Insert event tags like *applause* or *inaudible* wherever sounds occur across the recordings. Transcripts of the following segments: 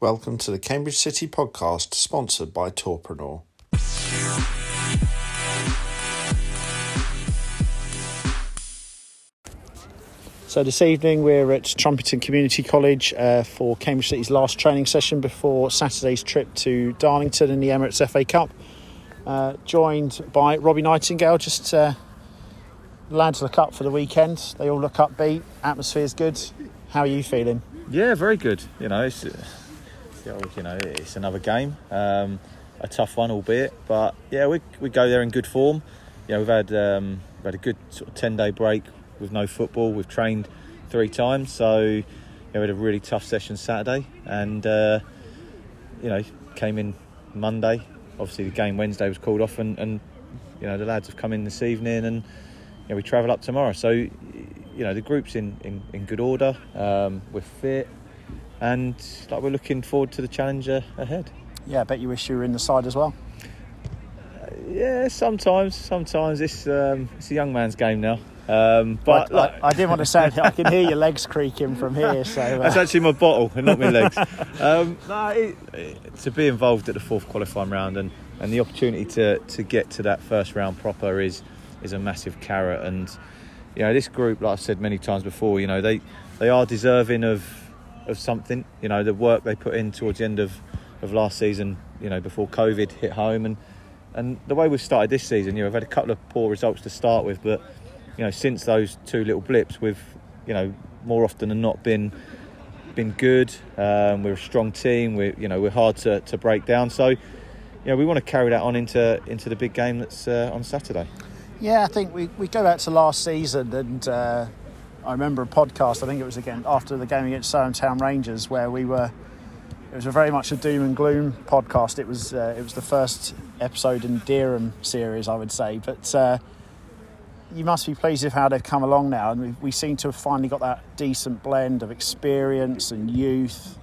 Welcome to the Cambridge City podcast, sponsored by Torpreneur. So this evening we're at Trumpington Community College uh, for Cambridge City's last training session before Saturday's trip to Darlington in the Emirates FA Cup. Uh, joined by Robbie Nightingale. Just uh, lads look up for the weekend. They all look upbeat. Atmosphere's good. How are you feeling? Yeah, very good. You know, it's, you know, it's another game, um, a tough one, albeit. But yeah, we we go there in good form. You know, we've had um, we've had a good sort of ten day break with no football. We've trained three times, so you know, we had a really tough session Saturday, and uh, you know, came in Monday. Obviously, the game Wednesday was called off, and, and you know the lads have come in this evening, and you know, we travel up tomorrow. So you know the group's in in, in good order. Um, we're fit, and like we're looking forward to the challenger ahead. Yeah, I bet you wish you were in the side as well. Yeah, sometimes, sometimes it's um, it's a young man's game now. Um, but I, I, I, didn't want to say anything. I can hear your *laughs* legs creaking from here. So uh... that's actually my bottle and not my legs. *laughs* um, no, it, it, to be involved at the fourth qualifying round and, and the opportunity to, to get to that first round proper is is a massive carrot. And you know, this group, like I've said many times before, you know, they they are deserving of of something. You know, the work they put in towards the end of, of last season. You know, before COVID hit home and. And the way we've started this season, you know, we've had a couple of poor results to start with, but you know, since those two little blips, we've, you know, more often than not been been good. Um, we're a strong team. We're, you know, we're hard to, to break down. So, you know, we want to carry that on into into the big game that's uh, on Saturday. Yeah, I think we, we go back to last season, and uh, I remember a podcast. I think it was again after the game against Town Rangers, where we were. It was very much a doom and gloom podcast. It was uh, it was the first episode in Dereham series, I would say, but uh, you must be pleased with how they've come along now, and we, we seem to have finally got that decent blend of experience and youth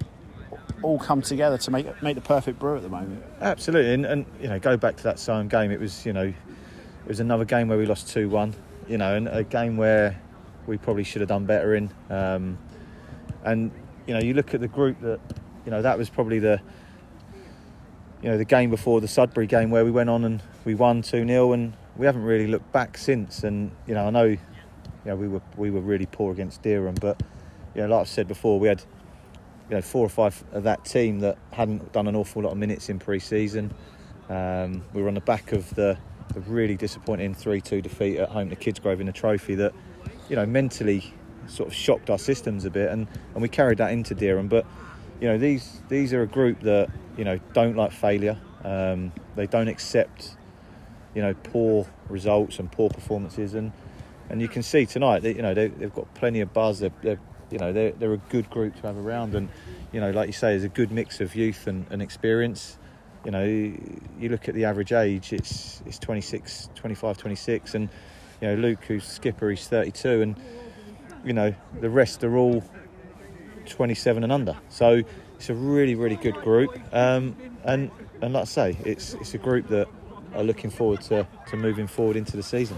all come together to make make the perfect brew at the moment. Absolutely, and, and you know, go back to that same game. It was you know, it was another game where we lost two one. You know, and a game where we probably should have done better in. Um, and you know, you look at the group that you know that was probably the you know the game before the Sudbury game where we went on and we won two 0 and we haven't really looked back since. And you know, I know, you know, we were we were really poor against Dereham, but you know, like I've said before, we had you know four or five of that team that hadn't done an awful lot of minutes in pre-season. Um, we were on the back of the, the really disappointing three-two defeat at home to Kidsgrove in the trophy that you know mentally sort of shocked our systems a bit, and, and we carried that into Dereham. But you know, these these are a group that you know don't like failure. Um, they don't accept you know poor results and poor performances, and and you can see tonight that you know they, have got plenty of buzz. They're, they're you know they're, they're a good group to have around, and you know like you say, there's a good mix of youth and, and experience. You know, you look at the average age; it's it's 26, 25, 26, and you know Luke, who's skipper, he's 32, and you know the rest are all 27 and under. So it's a really really good group, um, and and like I say, it's it's a group that are looking forward to, to moving forward into the season.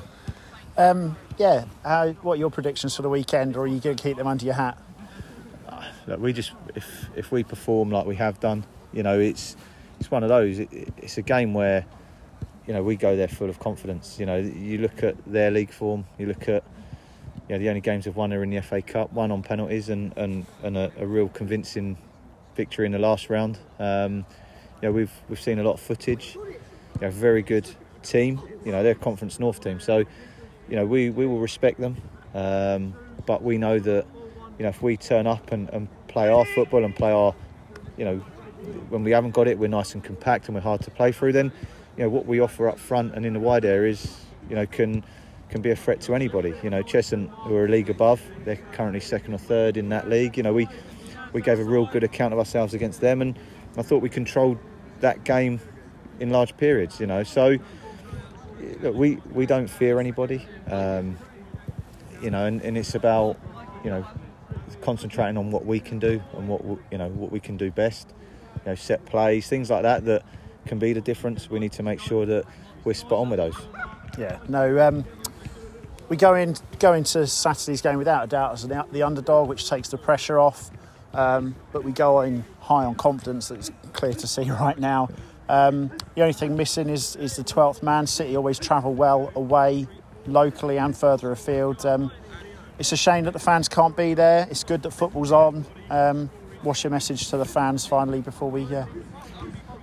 Um, yeah, how, what are your predictions for the weekend, or are you going to keep them under your hat? Look, we just if if we perform like we have done, you know, it's it's one of those. It, it's a game where you know we go there full of confidence. You know, you look at their league form, you look at you know, the only games they've won are in the FA Cup, one on penalties, and and, and a, a real convincing victory in the last round. Um, you know, we've we've seen a lot of footage you know, very good team. You know, they're Conference North team, so you know we, we will respect them. Um, but we know that you know if we turn up and, and play our football and play our, you know, when we haven't got it, we're nice and compact and we're hard to play through. Then, you know, what we offer up front and in the wide areas, you know, can can be a threat to anybody. You know, Cheshunt, who are a league above, they're currently second or third in that league. You know, we we gave a real good account of ourselves against them, and I thought we controlled that game in large periods. You know, so look, we we don't fear anybody. Um, you know, and, and it's about you know concentrating on what we can do and what you know what we can do best. You know, set plays, things like that that can be the difference. We need to make sure that we're spot on with those. Yeah, no. Um, we go in go into Saturday's game without a doubt as the, underdog, which takes the pressure off. Um, but we go in high on confidence. That's clear to see *laughs* right now. Um, the only thing missing is is the 12th man. City always travel well away, locally and further afield. Um, it's a shame that the fans can't be there. It's good that football's on. Um, what's your message to the fans finally before we? Uh...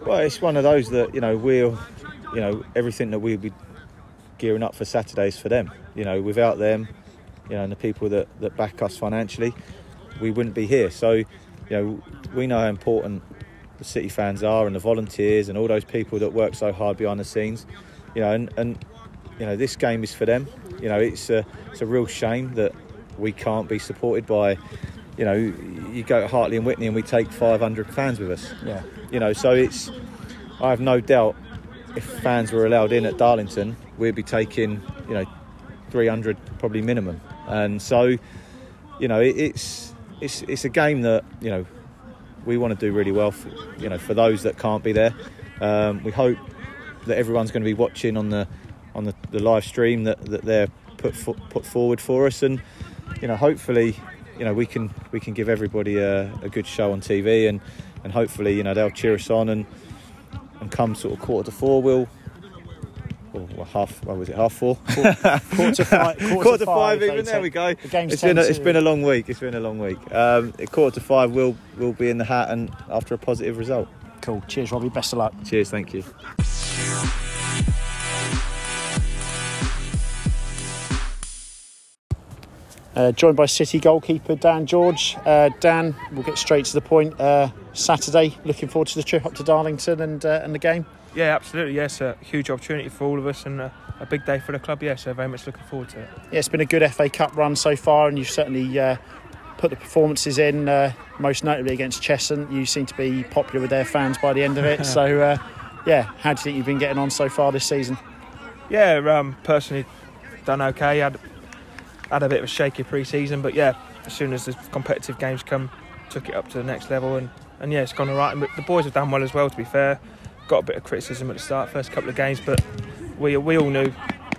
Well, it's one of those that you know we'll, you know, everything that we'll be gearing up for Saturdays for them. You know, without them, you know, and the people that that back us financially, we wouldn't be here. So, you know, we know how important the City fans are and the volunteers and all those people that work so hard behind the scenes. You know, and, and you know this game is for them. You know, it's a it's a real shame that we can't be supported by. You know, you go to Hartley and Whitney and we take 500 fans with us. Yeah. You know, so it's. I have no doubt if fans were allowed in at Darlington, we'd be taking you know 300 probably minimum. And so, you know, it, it's it's it's a game that you know we want to do really well. For, you know, for those that can't be there, um, we hope that everyone's going to be watching on the on the, the live stream that, that they're put put forward for us, and you know, hopefully, you know, we can we can give everybody a, a good show on TV, and and hopefully, you know, they'll cheer us on, and and come sort of quarter to four, we'll well, half. What was it? Half four. *laughs* Quarter, quarter, five, quarter, quarter to five. even there we go. The game's it's been a, it's been a long week. It's been a long week. Um, quarter to five, we'll we'll be in the hat, and after a positive result. Cool. Cheers, Robbie. Best of luck. Cheers. Thank you. Uh, joined by City goalkeeper Dan George. Uh, Dan, we'll get straight to the point. Uh, Saturday, looking forward to the trip up to Darlington and uh, and the game. Yeah, absolutely. Yes, a huge opportunity for all of us and a, a, big day for the club. Yeah, so very much looking forward to it. Yeah, it's been a good FA Cup run so far, and you've certainly uh, put the performances in. Uh, most notably against Cheshunt, you seem to be popular with their fans by the end of it. *laughs* so, yeah, how do you think you've been getting on so far this season? Yeah, um, personally done okay. Had had a bit of a shaky pre-season, but yeah, as soon as the competitive games come, took it up to the next level, and, and yeah, it's gone all right. The boys have done well as well. To be fair, got a bit of criticism at the start, first couple of games, but we we all knew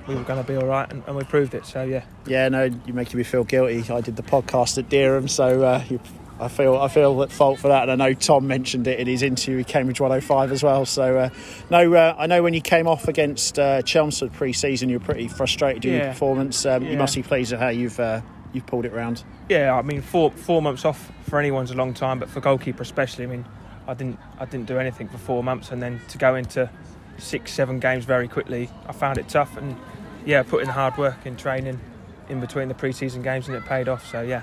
we were going to be all right, and, and, we proved it. So yeah. Yeah, no, you're making me feel guilty. I did the podcast at Dereham, so uh, you, I feel I feel at fault for that, and I know Tom mentioned it in his interview with Cambridge 105 as well. So uh, no, uh, I know when you came off against uh, Chelmsford pre-season, you were pretty frustrated with yeah. your performance. Um, yeah. You must be pleased at how you've uh, you've pulled it round. Yeah, I mean four four months off for anyone's a long time, but for goalkeeper especially, I mean I didn't I didn't do anything for four months, and then to go into six seven games very quickly, I found it tough, and yeah, put in hard work in training in between the pre-season games, and it paid off. So yeah.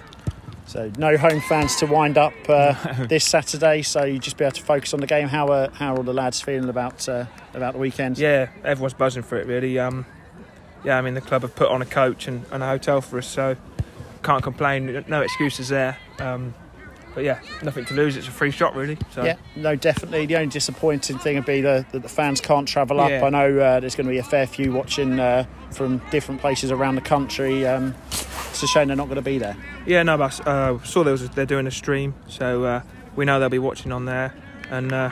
So no home fans to wind up uh, *laughs* this Saturday, so you just be able to focus on the game. How are how are all the lads feeling about uh, about the weekend? Yeah, everyone's buzzing for it really. Um, yeah, I mean the club have put on a coach and, and, a hotel for us, so can't complain. No excuses there. Um, but yeah, nothing to lose. It's a free shot, really. So. Yeah, no, definitely. The only disappointing thing would be the, that the fans can't travel up. Yeah. I know uh, there's going to be a fair few watching uh, from different places around the country. Um, it's a shame they're not going to be there. Yeah, no, but uh, saw there was they're doing a stream, so uh, we know they'll be watching on there, and uh,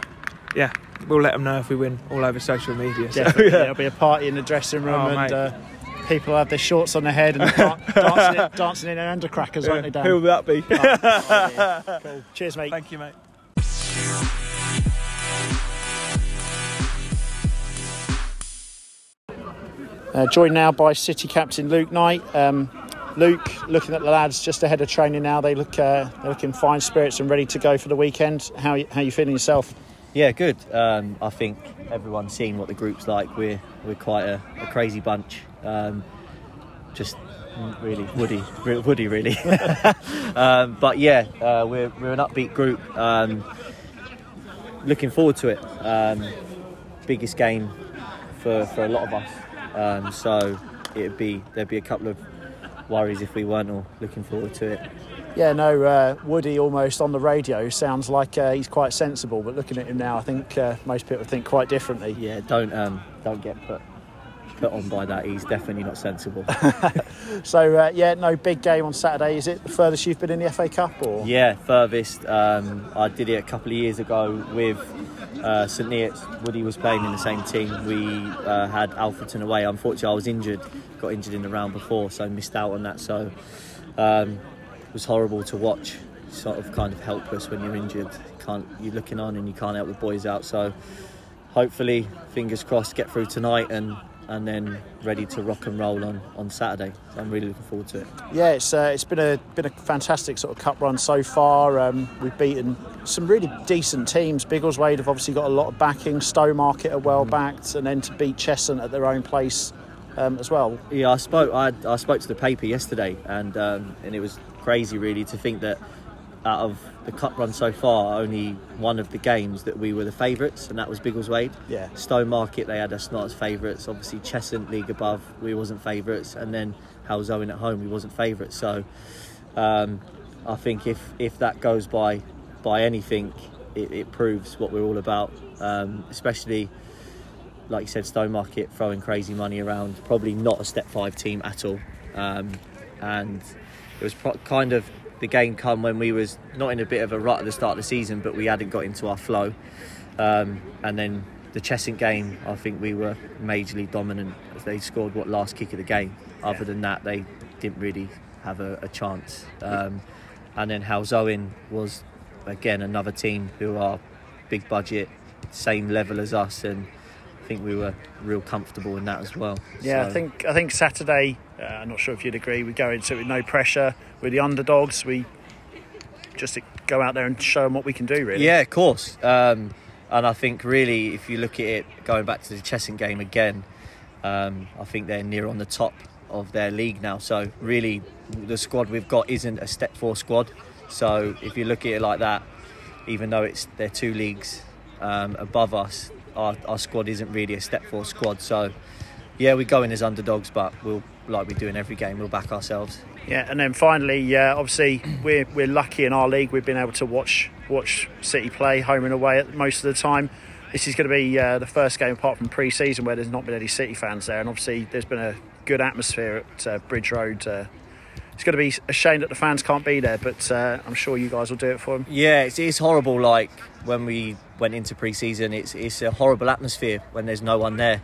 yeah, we'll let them know if we win all over social media. So, *laughs* yeah. There'll be a party in the dressing room, oh, and uh, people have their shorts on their head and *laughs* dancing, in, dancing in their undercrackers, yeah. won't they, Dan? Who will that be? Oh, yeah. *laughs* cool. Cheers, mate. Thank you, mate. Uh, joined now by City captain Luke Knight. Um, Luke, looking at the lads just ahead of training now, they look uh, they look in fine spirits and ready to go for the weekend. How how you feeling yourself? Yeah, good. Um, I think everyone's seen what the group's like. We're we're quite a, a crazy bunch. Um, just really woody, woody, really. *laughs* um, but yeah, uh, we're we're an upbeat group. Um, looking forward to it. Um, biggest game for for a lot of us. Um, so it'd be there'd be a couple of worries if we weren't all looking forward to it. Yeah, no, uh, Woody almost on the radio sounds like uh, he's quite sensible, but looking at him now, I think uh, most people think quite differently. Yeah, don't um, don't get put put on by that. He's definitely not sensible. *laughs* so uh, yeah, no big game on Saturday. Is it the furthest you've been in the FA Cup? Or yeah, furthest. Um, I did it a couple of years ago with uh, St Neots. Woody was playing in the same team. We uh, had Alfreton away. Unfortunately, I was injured. Got injured in the round before, so missed out on that. So. Um, was horrible to watch. Sort of kind of helpless when you're injured can't you're looking on and you can't help the boys out. So hopefully, fingers crossed, get through tonight and and then ready to rock and roll on, on Saturday. So I'm really looking forward to it. Yeah, it's uh, it's been a been a fantastic sort of cup run so far. Um, we've beaten some really decent teams. Biggleswade have obviously got a lot of backing. Stowmarket are well backed, and then to beat Cheshunt at their own place um, as well. Yeah, I spoke. I, I spoke to the paper yesterday, and um, and it was crazy really to think that out of the cup run so far, only one of the games that we were the favourites, and that was Biggleswade. Yeah. Stowmarket, they had us not as favourites. Obviously, Cheshunt League above, we wasn't favourites, and then Halesowen at home, we wasn't favourites. So, um, I think if if that goes by by anything, it, it proves what we're all about. Um, especially, like you said, Stowmarket throwing crazy money around. Probably not a step five team at all, um, and it was pro- kind of the game come when we was not in a bit of a rut at the start of the season, but we hadn't got into our flow. Um, and then the Cheshunt game, I think we were majorly dominant. As they scored what last kick of the game. Other than that, they didn't really have a, a chance. Um, and then Halesowen was again another team who are big budget, same level as us, and I think we were real comfortable in that as well. Yeah, I think I think Saturday. Uh, I'm not sure if you'd agree. We go into it with no pressure. We're the underdogs. We just go out there and show them what we can do. Really. Yeah, of course. Um, and I think really, if you look at it, going back to the Cheshunt game again, um, I think they're near on the top of their league now. So really, the squad we've got isn't a step four squad. So if you look at it like that, even though it's they're two leagues um, above us, our, our squad isn't really a step four squad. So yeah, we go in as underdogs, but we'll like we do in every game, we'll back ourselves. Yeah, and then finally, uh, obviously, we're we're lucky in our league. We've been able to watch watch City play home and away at most of the time. This is going to be uh, the first game apart from pre-season where there's not been any City fans there, and obviously there's been a good atmosphere at uh, Bridge Road. Uh, it's going to be a shame that the fans can't be there, but uh, I'm sure you guys will do it for them. Yeah, it's, it's horrible. Like when we went into pre-season, it's it's a horrible atmosphere when there's no one there,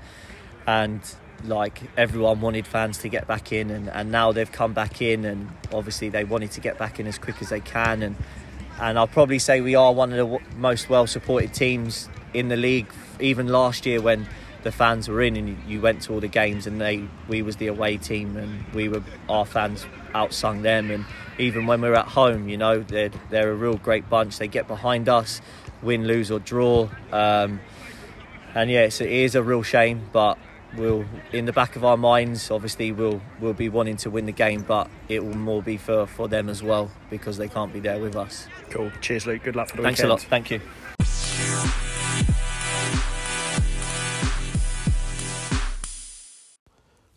and like everyone wanted fans to get back in, and, and now they've come back in, and obviously they wanted to get back in as quick as they can, and and I'll probably say we are one of the w- most well-supported teams in the league. Even last year when the fans were in and you- went to all the games and they we was the away team and we were our fans outsung them and even when we're at home you know they're, they're a real great bunch they get behind us win lose or draw um, and yeah it's, it is a real shame but we'll in the back of our minds obviously we'll we'll be wanting to win the game but it will more be for for them as well because they can't be there with us Cool. Cheers, Luke. Good luck for the thanks weekend. a lot thank you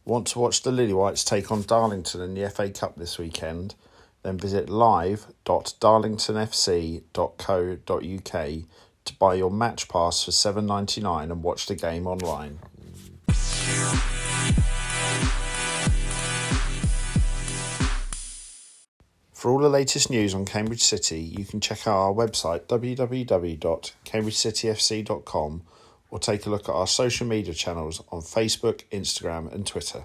Want to watch the Lilywhites take on Darlington in the FA Cup this weekend? Then visit live.darlingtonfc.co.uk to buy your match pass for seven ninety nine and watch the game online. For all the latest news on Cambridge City, you can check out our website www.cambridgecityfc.com or take a look at our social media channels on Facebook, Instagram, and Twitter.